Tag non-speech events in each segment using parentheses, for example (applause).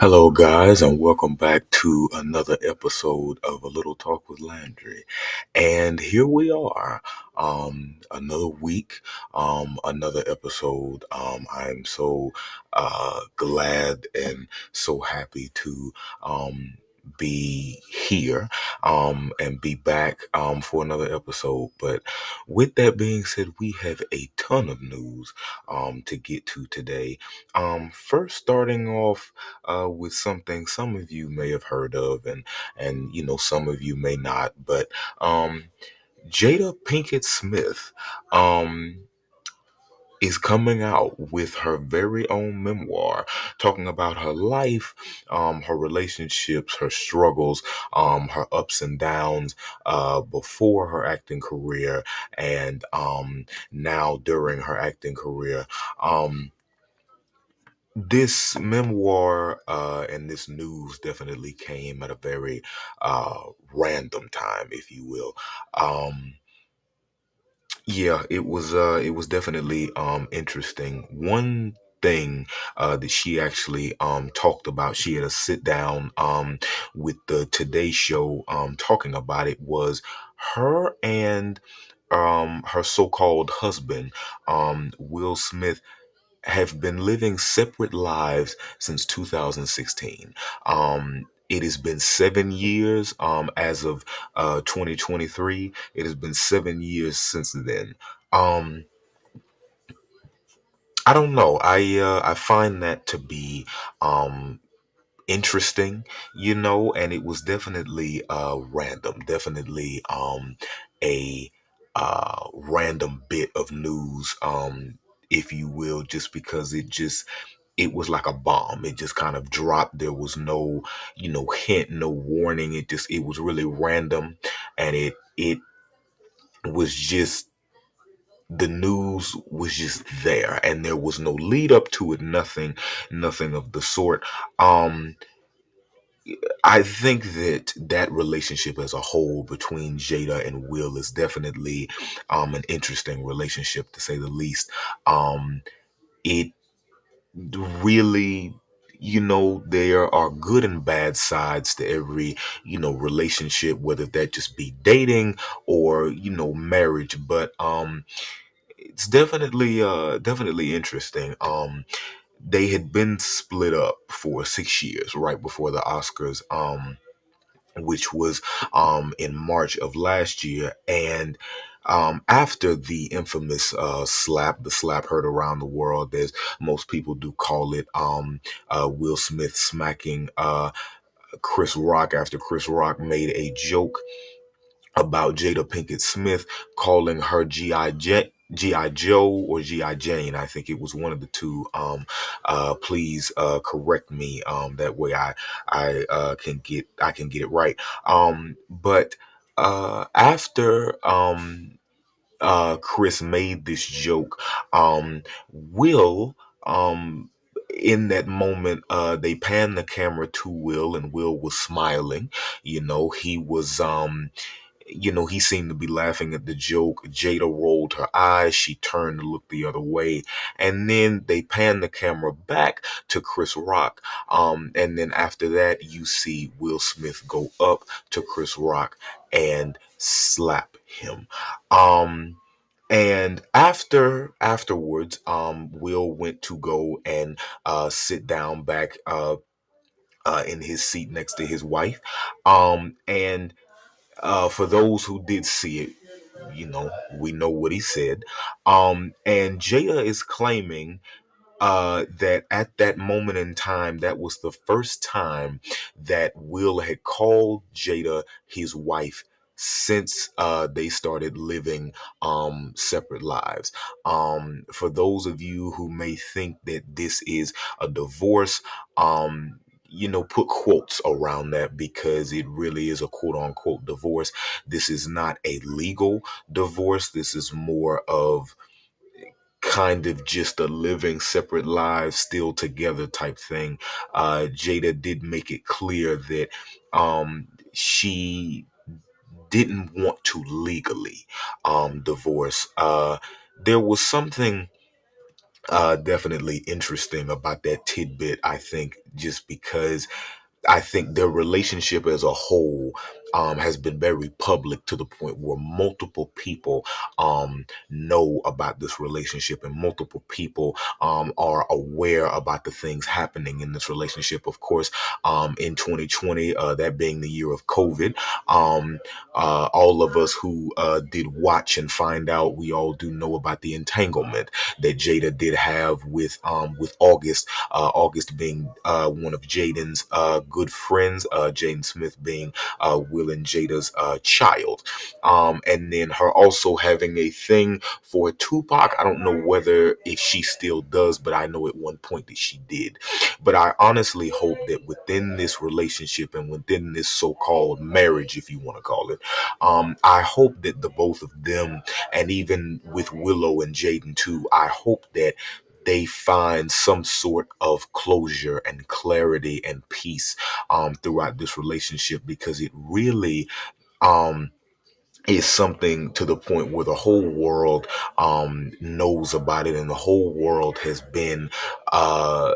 Hello, guys, and welcome back to another episode of A Little Talk with Landry. And here we are, um, another week, um, another episode. Um, I'm so uh, glad and so happy to um, be here um, and be back um, for another episode. But with that being said, we have a ton of news um, to get to today. Um, first, starting off uh, with something some of you may have heard of, and and you know some of you may not, but um, Jada Pinkett Smith um, is coming out with her very own memoir, talking about her life, um, her relationships, her struggles, um, her ups and downs uh, before her acting career, and um, now during her acting career. Um, this memoir uh, and this news definitely came at a very uh, random time, if you will. Um, yeah, it was. Uh, it was definitely um, interesting. One thing uh, that she actually um, talked about, she had a sit down um, with the Today Show um, talking about it. Was her and um, her so-called husband, um, Will Smith have been living separate lives since 2016. Um, it has been seven years um, as of uh, 2023. It has been seven years since then. Um, I don't know. I uh, I find that to be um, interesting, you know, and it was definitely uh random, definitely um a uh random bit of news, um, if you will, just because it just it was like a bomb. It just kind of dropped. There was no, you know, hint, no warning. It just it was really random and it it was just the news was just there and there was no lead up to it nothing nothing of the sort um I think that that relationship as a whole between Jada and Will is definitely um, an interesting relationship to say the least. Um, it really, you know, there are good and bad sides to every, you know, relationship, whether that just be dating or, you know, marriage. But um, it's definitely, uh, definitely interesting. Um, they had been split up for six years right before the Oscars. Um, which was um, in March of last year. And um, after the infamous uh, slap, the slap heard around the world, as most people do call it, um, uh, Will Smith smacking uh, Chris Rock after Chris Rock made a joke about Jada Pinkett Smith calling her G.I. J- G.I. Joe or G.I. Jane. I think it was one of the two. Um, uh, please uh, correct me. Um, that way I I uh, can get I can get it right. Um, but uh, after um, uh, Chris made this joke, um, Will um, in that moment, uh, they panned the camera to Will, and Will was smiling. You know, he was um you know, he seemed to be laughing at the joke. Jada rolled her eyes. She turned to look the other way. And then they panned the camera back to Chris Rock. Um, and then after that, you see Will Smith go up to Chris Rock and slap him. Um, and after afterwards, um, Will went to go and uh, sit down back uh, uh, in his seat next to his wife. Um, and uh, for those who did see it, you know, we know what he said. Um, and Jada is claiming uh, that at that moment in time, that was the first time that Will had called Jada his wife since uh, they started living um, separate lives. Um, for those of you who may think that this is a divorce, um, you know, put quotes around that because it really is a quote unquote divorce. This is not a legal divorce. This is more of kind of just a living separate lives still together type thing uh jada did make it clear that um she didn't want to legally um divorce uh there was something uh, definitely interesting about that tidbit. I think just because I think their relationship as a whole um, has been very public to the point where multiple people um, know about this relationship and multiple people um, are aware about the things happening in this relationship. Of course, um, in 2020, uh, that being the year of COVID, um, uh, all of us who uh, did watch and find out, we all do know about the entanglement that Jada did have with um, with August. Uh, August being uh, one of Jaden's uh, good friends, Jaden Smith being uh, Will and Jada's uh, child, um, and then her also having a thing for Tupac. I don't know whether if she still does, but I know at one point that she did. But I honestly hope that within this relationship and within this so-called marriage, if you want to call it, um, I hope that the both of them, and even with Willow and Jaden too, I hope that they find some sort of closure and clarity and peace um, throughout this relationship because it really um, is something to the point where the whole world um, knows about it and the whole world has been uh,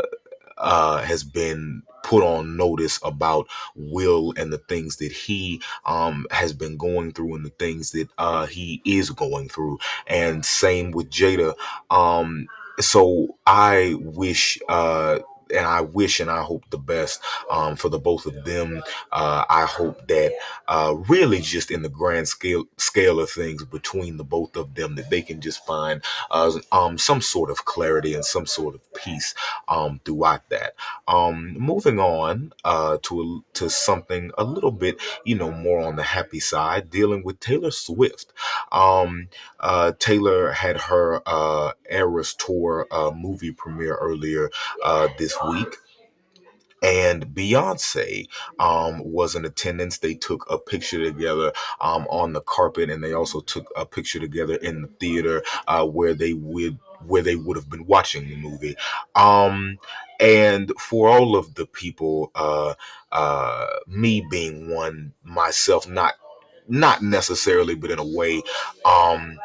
uh, has been put on notice about Will and the things that he um, has been going through and the things that uh, he is going through. And same with Jada. Um, so I wish. Uh, and I wish and I hope the best um, for the both of them. Uh, I hope that uh, really just in the grand scale scale of things between the both of them that they can just find uh, um, some sort of clarity and some sort of peace um, throughout that. Um, moving on uh, to to something a little bit you know more on the happy side, dealing with Taylor Swift. Um, uh, Taylor had her uh, Eras Tour movie premiere earlier this week and Beyonce um, was in attendance. They took a picture together um, on the carpet, and they also took a picture together in the theater uh, where they would where they would have been watching the movie. Um, and for all of the people, uh, uh, me being one myself, not not necessarily, but in a way, um,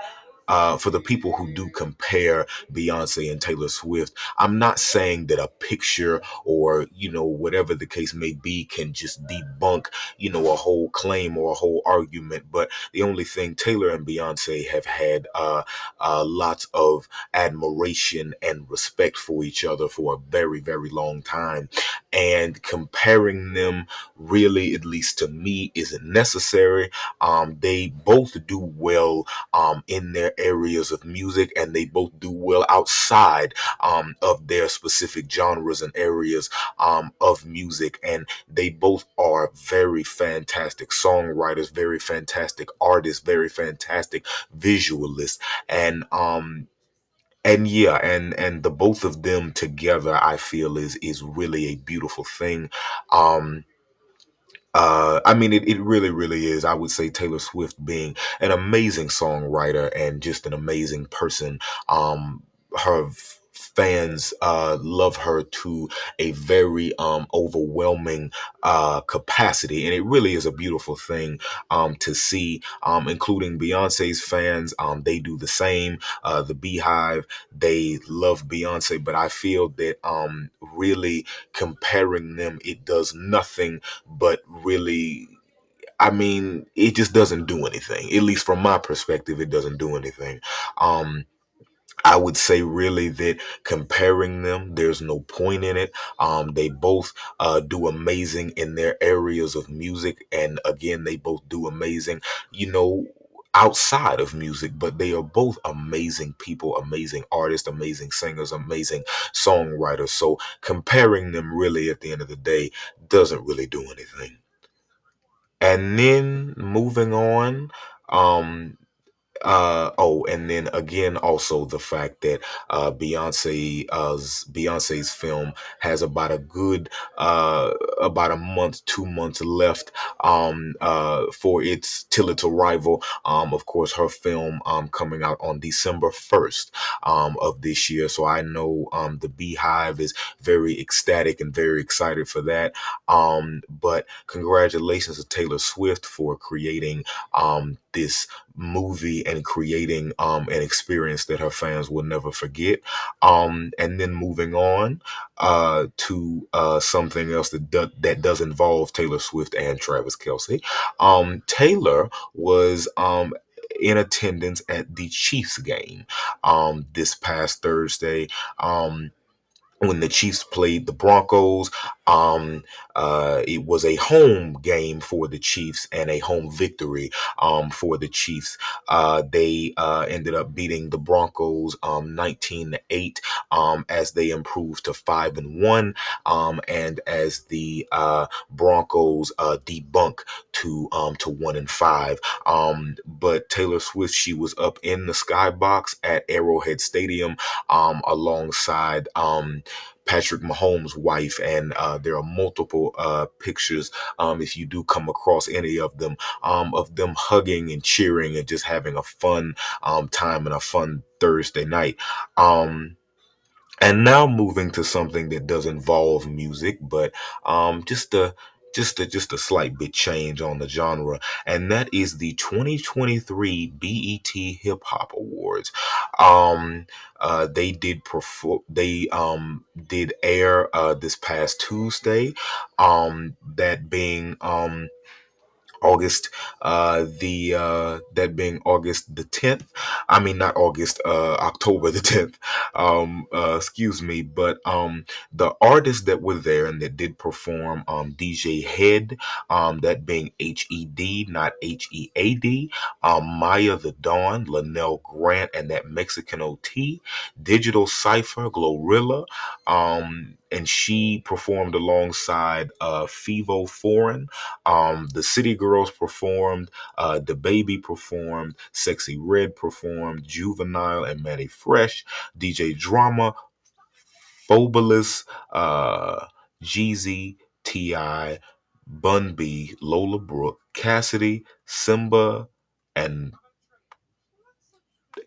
uh, for the people who do compare Beyonce and Taylor Swift, I'm not saying that a picture or, you know, whatever the case may be can just debunk, you know, a whole claim or a whole argument. But the only thing Taylor and Beyonce have had uh, uh, lots of admiration and respect for each other for a very, very long time. And comparing them really, at least to me, isn't necessary. Um, they both do well um, in their areas of music and they both do well outside um, of their specific genres and areas um, of music. And they both are very fantastic songwriters, very fantastic artists, very fantastic visualists. And, um, and yeah and and the both of them together i feel is is really a beautiful thing um uh, I mean, it, it really, really is. I would say Taylor Swift being an amazing songwriter and just an amazing person. Um, her fans uh, love her to a very um, overwhelming uh, capacity, and it really is a beautiful thing um, to see. Um, including Beyonce's fans, um, they do the same. Uh, the Beehive, they love Beyonce, but I feel that um, really comparing them, it does nothing but really I mean, it just doesn't do anything. At least from my perspective, it doesn't do anything. Um, I would say really that comparing them, there's no point in it. Um, they both uh, do amazing in their areas of music, and again, they both do amazing. You know, outside of music, but they are both amazing people, amazing artists, amazing singers, amazing songwriters. So comparing them really at the end of the day doesn't really do anything. And then moving on, um, uh oh, and then again also the fact that uh Beyonce uh Beyonce's film has about a good uh about a month, two months left um uh for its till its arrival. Um of course her film um coming out on December 1st um of this year. So I know um the Beehive is very ecstatic and very excited for that. Um but congratulations to Taylor Swift for creating um this movie and creating um, an experience that her fans will never forget. Um, and then moving on uh, to uh, something else that do- that does involve Taylor Swift and Travis Kelce. Um, Taylor was um, in attendance at the Chiefs game um, this past Thursday. Um, when the Chiefs played the Broncos. Um, uh, it was a home game for the Chiefs and a home victory um, for the Chiefs. Uh, they uh, ended up beating the Broncos um, 19 to 8 um, as they improved to 5 and 1 um, and as the uh, Broncos uh, debunk to um, to 1 and 5. Um, but Taylor Swift, she was up in the skybox at Arrowhead Stadium um, alongside Patrick Mahomes' wife, and uh, there are multiple uh, pictures. Um, if you do come across any of them, um, of them hugging and cheering and just having a fun um, time and a fun Thursday night. Um, and now moving to something that does involve music, but um, just a just a just a slight bit change on the genre, and that is the 2023 BET Hip Hop Awards. Um, uh, they did perform. They um did air uh this past Tuesday. Um, that being um August, uh, the uh, that being August the tenth. I mean, not August, uh, October the tenth. Um, uh, excuse me, but um, the artists that were there and that did perform, um, DJ Head, um, that being H E D, not H E A D, um, Maiya the Don, Lanell Grant, and that Mexican OT, Digital Cipher, Glorilla, um, and she performed alongside uh, Fivio Foreign. Um, the City Girls performed, uh, The Baby performed, Sexyy Red performed, Juvenile and Mannie Fresh, DJ Drama, Fabolous, uh, Jeezy, T.I., Bun B, Lola Brooke, Cassidy, Simba, and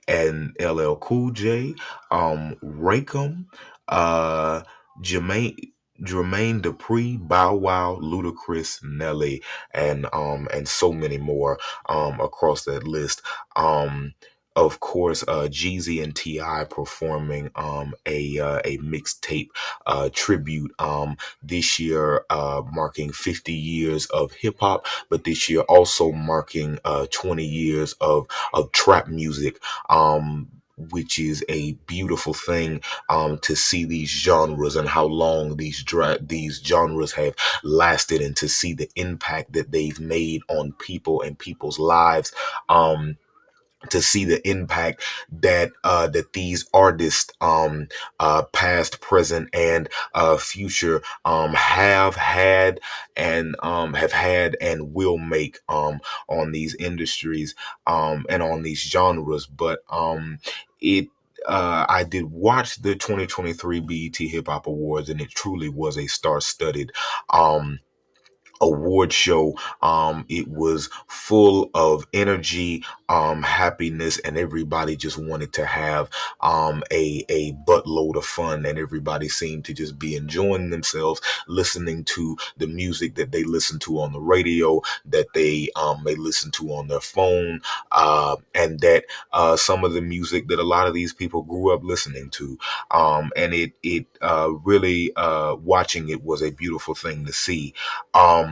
and LL Cool J, um, Rakim, uh, Jermaine, Jermaine Dupri, Bow Wow, Ludacris, Nelly, and um and so many more um across that list. Um, of course, uh, Jeezy and T.I. performing um a uh, a mixtape uh, tribute um this year, uh, marking 50 years of hip hop, but this year also marking uh 20 years of of trap music. Um, which is a beautiful thing um, to see these genres and how long these dra- these genres have lasted, and to see the impact that they've made on people and people's lives. Um, to see the impact that uh, that these artists, um, uh, past, present, and uh, future, um, have had and um, have had and will make um, on these industries um, and on these genres. But um, it uh, I did watch the 2023 BET Hip Hop Awards, and it truly was a star-studded um, award show. Um, it was full of energy, um, happiness, and everybody just wanted to have um, a a buttload of fun, and everybody seemed to just be enjoying themselves, listening to the music that they listen to on the radio, that they um, may listen to on their phone, uh, and that uh, some of the music that a lot of these people grew up listening to, um, and it it uh, really uh, watching it was a beautiful thing to see. Um,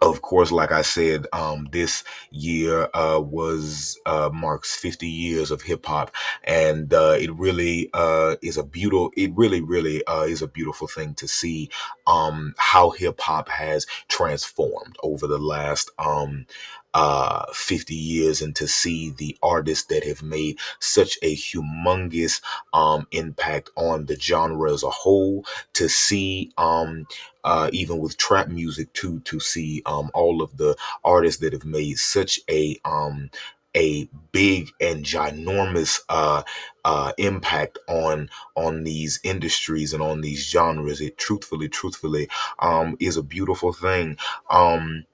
of course, like I said, um, this year uh, was uh, marks 50 years of hip hop, and uh, it really uh, is a beautiful. It really, really uh, is a beautiful thing to see um, how hip hop has transformed over the last um, uh, 50 years, and to see the artists that have made such a humongous um, impact on the genre as a whole. To see um, uh, even with trap music too, to see um, all of the artists that have made such a um, a big and ginormous uh, uh, impact on on these industries and on these genres. It truthfully, truthfully, um, is a beautiful thing. Um,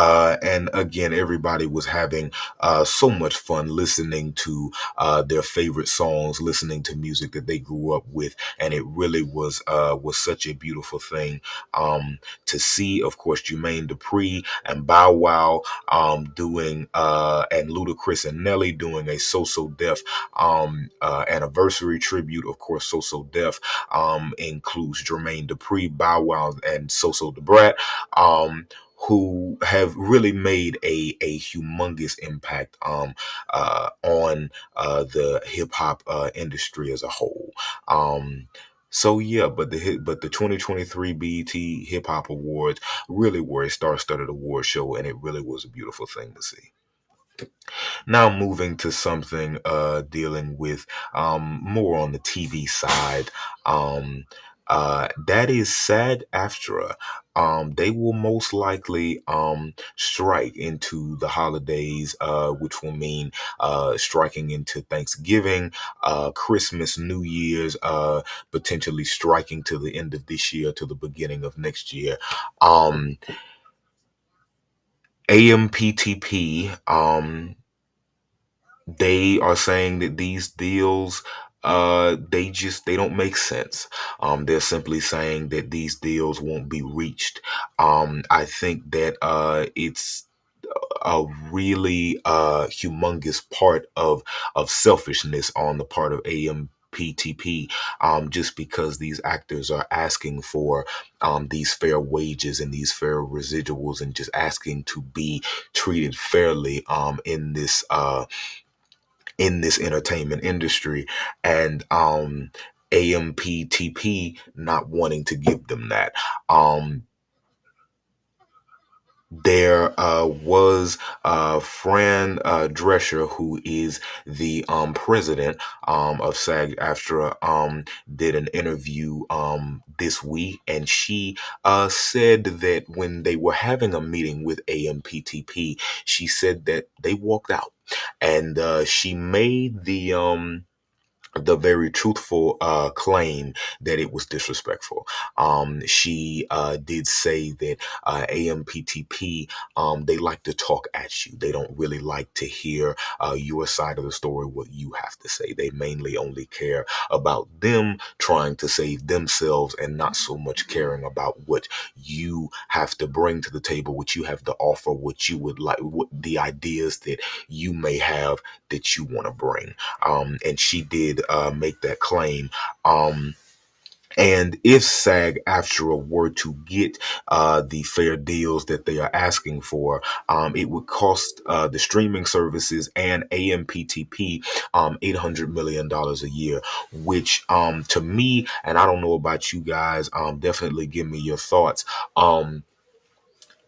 uh, and again, everybody was having uh, so much fun listening to uh, their favorite songs, listening to music that they grew up with, and it really was uh, was such a beautiful thing um, to see. Of course, Jermaine Dupri and Bow Wow um, doing uh, and Ludacris and Nelly doing a So So Def um, uh, anniversary tribute. Of course, So So Def um, includes Jermaine Dupri, Bow Wow, and So So Brat. Who have really made a, a humongous impact um, uh, on uh, the hip hop uh, industry as a whole. Um, so yeah, but the but the 2023 BET Hip Hop Awards really were a star-studded award show, and it really was a beautiful thing to see. Now moving to something uh, dealing with um, more on the TV side. Um, uh, that is SAG AFTRA. Um, they will most likely um, strike into the holidays, uh, which will mean uh, striking into Thanksgiving, uh, Christmas, New Year's, uh, potentially striking to the end of this year to the beginning of next year. Um, AMPTP, um, they are saying that these deals uh they just they don't make sense. Um they're simply saying that these deals won't be reached. Um i think that uh it's a really uh humongous part of of selfishness on the part of AMPTP um just because these actors are asking for um these fair wages and these fair residuals and just asking to be treated fairly um in this uh in this entertainment industry and um AMPTP not wanting to give them that. Um there uh, was uh, Fran uh, Drescher, who is the um, president um, of SAG AFTRA, um, did an interview um, this week, and she uh, said that when they were having a meeting with AMPTP, she said that they walked out, and uh, she made the um, the very truthful uh, claim that it was disrespectful. Um, she uh, did say that uh, AMPTP um, they like to talk at you. They don't really like to hear uh, your side of the story, what you have to say. They mainly only care about them trying to save themselves and not so much caring about what you have to bring to the table, what you have to offer, what you would like, what the ideas that you may have that you want to bring. Um, and she did uh, make that claim. Um, and if SAG AFTRA were to get uh, the fair deals that they are asking for, um, it would cost uh, the streaming services and AMPTP um, $800 million a year, which um, to me, and I don't know about you guys, um, definitely give me your thoughts. Um,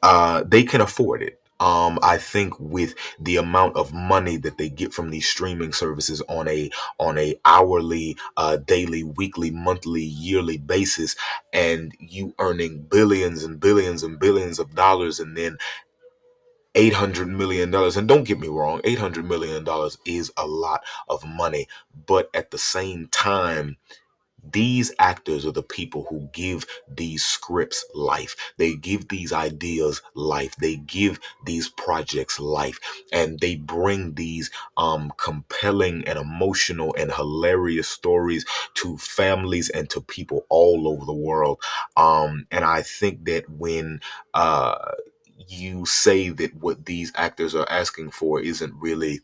uh, they can afford it. Um, I think with the amount of money that they get from these streaming services on a on a hourly, uh, daily, weekly, monthly, yearly basis, and you earning billions and billions and billions of dollars, and then eight hundred million dollars. And don't get me wrong, eight hundred million dollars is a lot of money, but at the same time these actors are the people who give these scripts life. They give these ideas life. They give these projects life. And they bring these um, compelling and emotional and hilarious stories to families and to people all over the world. Um, and I think that when uh, you say that what these actors are asking for isn't really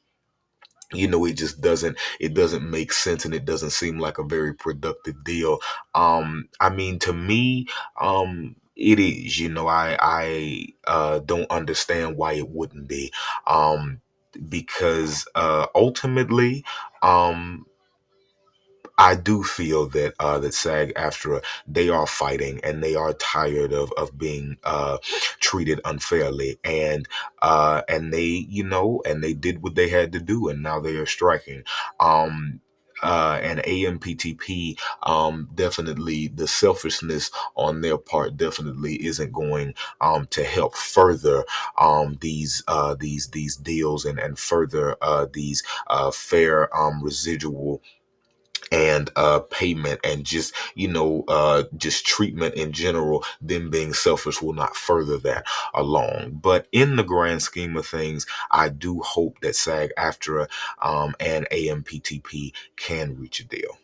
you know it just doesn't it doesn't make sense and it doesn't seem like a very productive deal. Um i mean to me um it is you know i i uh don't understand why it wouldn't be um because uh ultimately um I do feel that uh, that SAG AFTRA they are fighting and they are tired of of being uh, treated unfairly and uh, and they you know and they did what they had to do and now they are striking. Um, uh, and AMPTP, um, definitely the selfishness on their part definitely isn't going um, to help further um, these uh, these these deals and and further uh, these uh, fair um, residual and uh payment and just you know uh just treatment in general them being selfish will not further that along. But in the grand scheme of things i do hope that sag aftra um and amptp can reach a deal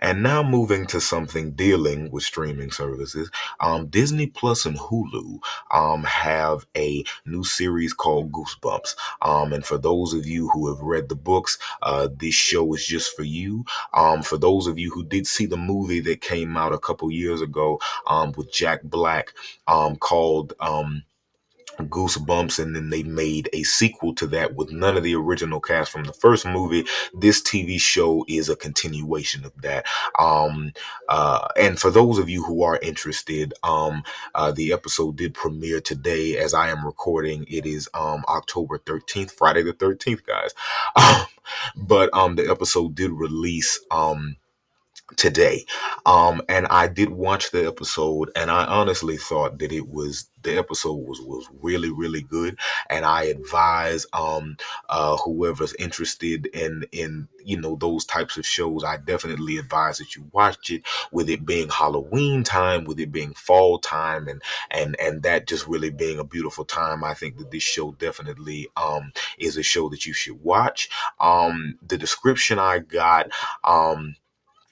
and now moving to something dealing with streaming services, um, Disney Plus and Hulu um, have a new series called Goosebumps. Um, and for those of you who have read the books, uh, this show is just for you. Um, for those of you who did see the movie that came out a couple years ago um, with Jack Black um, called. Um, Goosebumps, and then they made a sequel to that with none of the original cast from the first movie. This TV show is a continuation of that. Um, uh, and for those of you who are interested, um, uh, the episode did premiere today as I am recording. It is um, October 13th, Friday the 13th, guys. (laughs) but um, the episode did release. Um, today. Um, and I did watch the episode, and I honestly thought that it was the episode was was really really good. And I advise um uh whoever's interested in in you know those types of shows, I definitely advise that you watch it. With it being Halloween time, with it being fall time, and and and that just really being a beautiful time, I think that this show definitely um is a show that you should watch. Um, the description I got um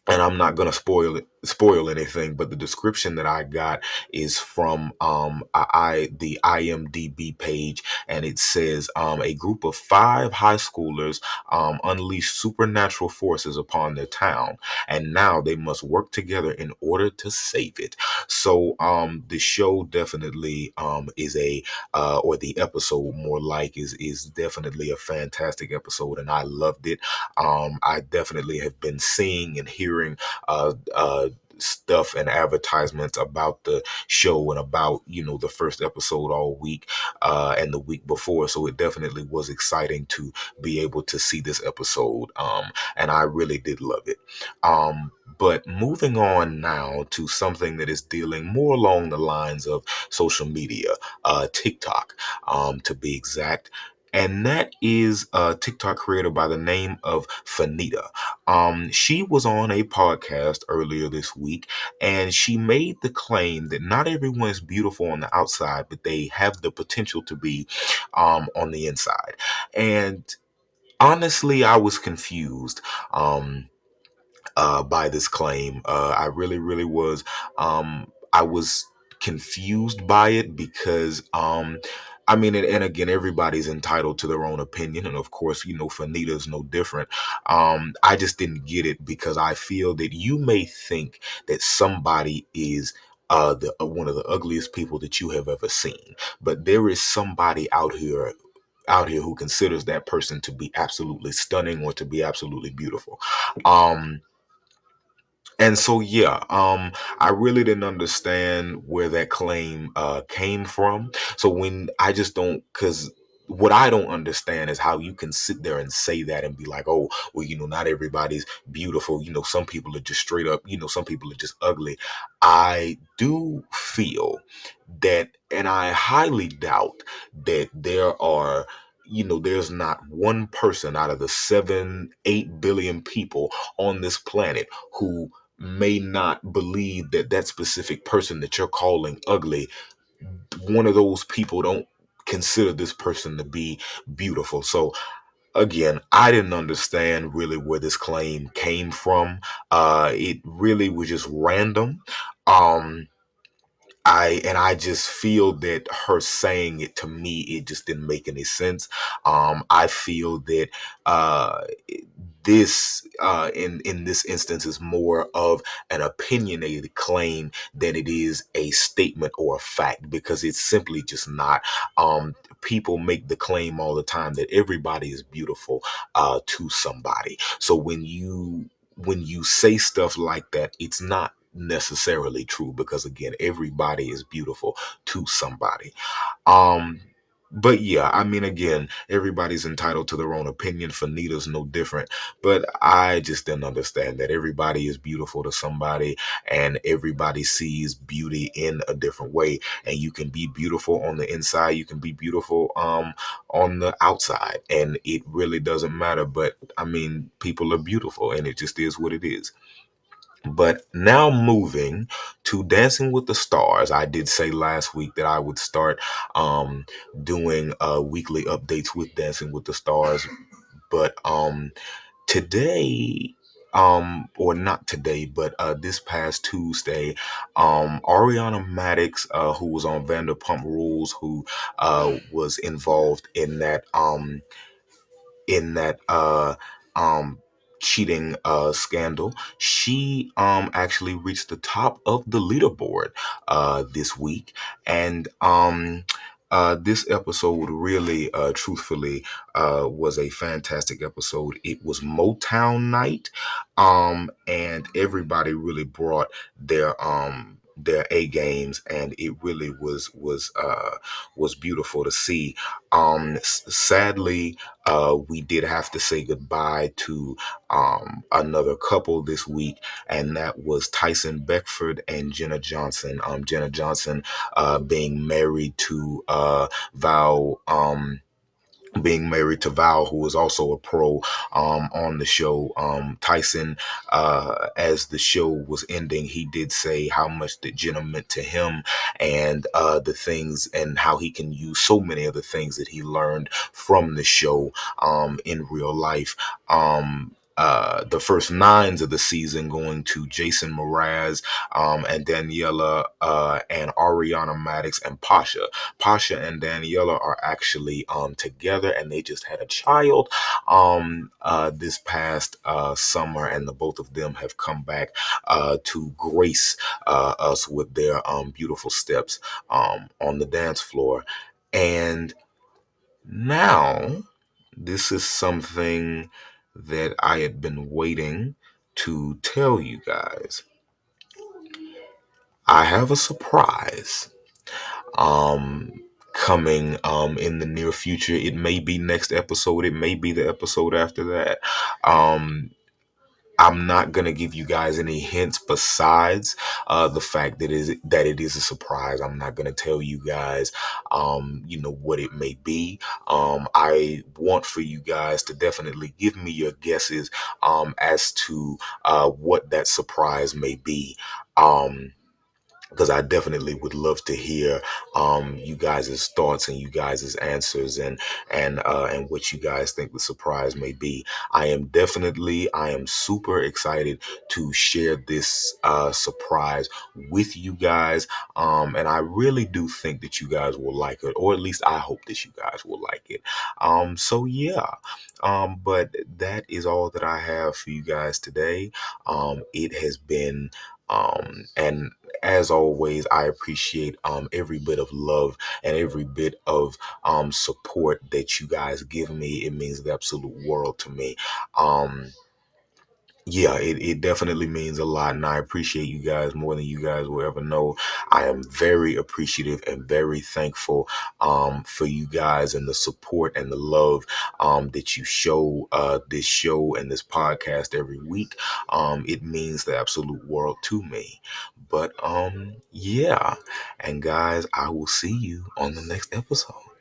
and I'm not gonna spoil it, spoil anything, but the description that I got is from um I, I the IMDb page, and it says um a group of five high schoolers um unleashed supernatural forces upon their town, and now they must work together in order to save it. So um the show definitely um is a uh or the episode more like is is definitely a fantastic episode, and I loved it. Um I definitely have been seeing and hearing uh uh stuff and advertisements about the show and about you know the first episode all week uh and the week before. So it definitely was exciting to be able to see this episode um and i really did love it. Um but moving on now to something that is dealing more along the lines of social media uh tiktok um to be exact and that is a TikTok creator by the name of Fanita. Um, she was on a podcast earlier this week, and she made the claim that not everyone is beautiful on the outside, but they have the potential to be um, on the inside. And honestly, I was confused. Um, uh, by this claim. Uh, I really, really was. Um, I was confused by it because, um, I mean, and, and again, everybody's entitled to their own opinion, and of course, you know, Fanita's no different. Um, I just didn't get it because I feel that you may think that somebody is uh, the uh, one of the ugliest people that you have ever seen, but there is somebody out here out here who considers that person to be absolutely stunning or to be absolutely beautiful. Um, and so yeah um i really didn't understand where that claim uh came from. So when i just don't because what i don't understand is how you can sit there and say that and be like oh well you know not everybody's beautiful. You know some people are just straight up you know some people are just ugly. I do feel that and i highly doubt that there are you know there's not one person out of the 7 8 billion people on this planet who may not believe that that specific person that you're calling ugly, one of those people don't consider this person to be beautiful. So again, I didn't understand really where this claim came from. Uh, it really was just random. Um, I and I just feel that her saying it to me, it just didn't make any sense. Um, I feel that uh, this uh, in in this instance is more of an opinionated claim than it is a statement or a fact because it's simply just not. Um, people make the claim all the time that everybody is beautiful uh, to somebody. So when you when you say stuff like that, it's not necessarily true because again everybody is beautiful to somebody um but yeah, I mean, again, everybody's entitled to their own opinion. Fanita's no different. But I just didn't understand that everybody is beautiful to somebody and everybody sees beauty in a different way. And you can be beautiful on the inside, you can be beautiful um on the outside. And it really doesn't matter. But I mean, people are beautiful and it just is what it is. But now moving to Dancing with the Stars, I did say last week that I would start um, doing uh, weekly updates with Dancing with the Stars. But um, today, um, or not today, but uh, this past Tuesday, um, Ariana Madix, uh, who was on Vanderpump Rules, who uh, was involved in that um, in that uh um cheating uh scandal she um actually reached the top of the leaderboard uh this week and um uh, this episode really, uh, truthfully, uh, was a fantastic episode. It was Motown night, um, and everybody really brought their um their A games, and it really was was uh was beautiful to see. Um, sadly, uh, we did have to say goodbye to um, another couple this week, and that was Tyson Beckford and Jenna Johnson. Um, Jenna Johnson uh, being married to uh, Val. Um, being married to Val, who is also a pro um, on the show. Um, Tyson, uh, as the show was ending, he did say how much that Jenna meant to him and uh, the things and how he can use so many of the things that he learned from the show um, in real life. Um, uh, the first nines of the season going to Jason Mraz um, and Daniela uh, and Ariana Madix and Pasha. Pasha and Daniela are actually um, together and they just had a child um, uh, this past uh, summer, and the both of them have come back uh, to grace uh, us with their um, beautiful steps um, on the dance floor. And now, this is something that I had been waiting to tell you guys. I have a surprise um coming um in the near future. It may be next episode. It may be the episode after that. Um I'm not gonna give you guys any hints besides uh, the fact that is that it is a surprise. I'm not gonna tell you guys, um, you know what it may be. Um, I want for you guys to definitely give me your guesses um, as to uh, what that surprise may be. Um, because I definitely would love to hear um, you guys' thoughts and you guys' answers and and uh, and what you guys think the surprise may be. I am definitely I am super excited to share this uh, surprise with you guys, um, and I really do think that you guys will like it, or at least I hope that you guys will like it. Um, so yeah, um, but that is all that I have for you guys today. Um, it has been um, and as always, I appreciate um, every bit of love and every bit of um, support that you guys give me. It means the absolute world to me. Um, yeah, it, it definitely means a lot, and I appreciate you guys more than you guys will ever know. I am very appreciative and very thankful um, for you guys and the support and the love um, that you show uh, this show and this podcast every week. Um, it means the absolute world to me. But um, yeah, and guys, I will see you on the next episode.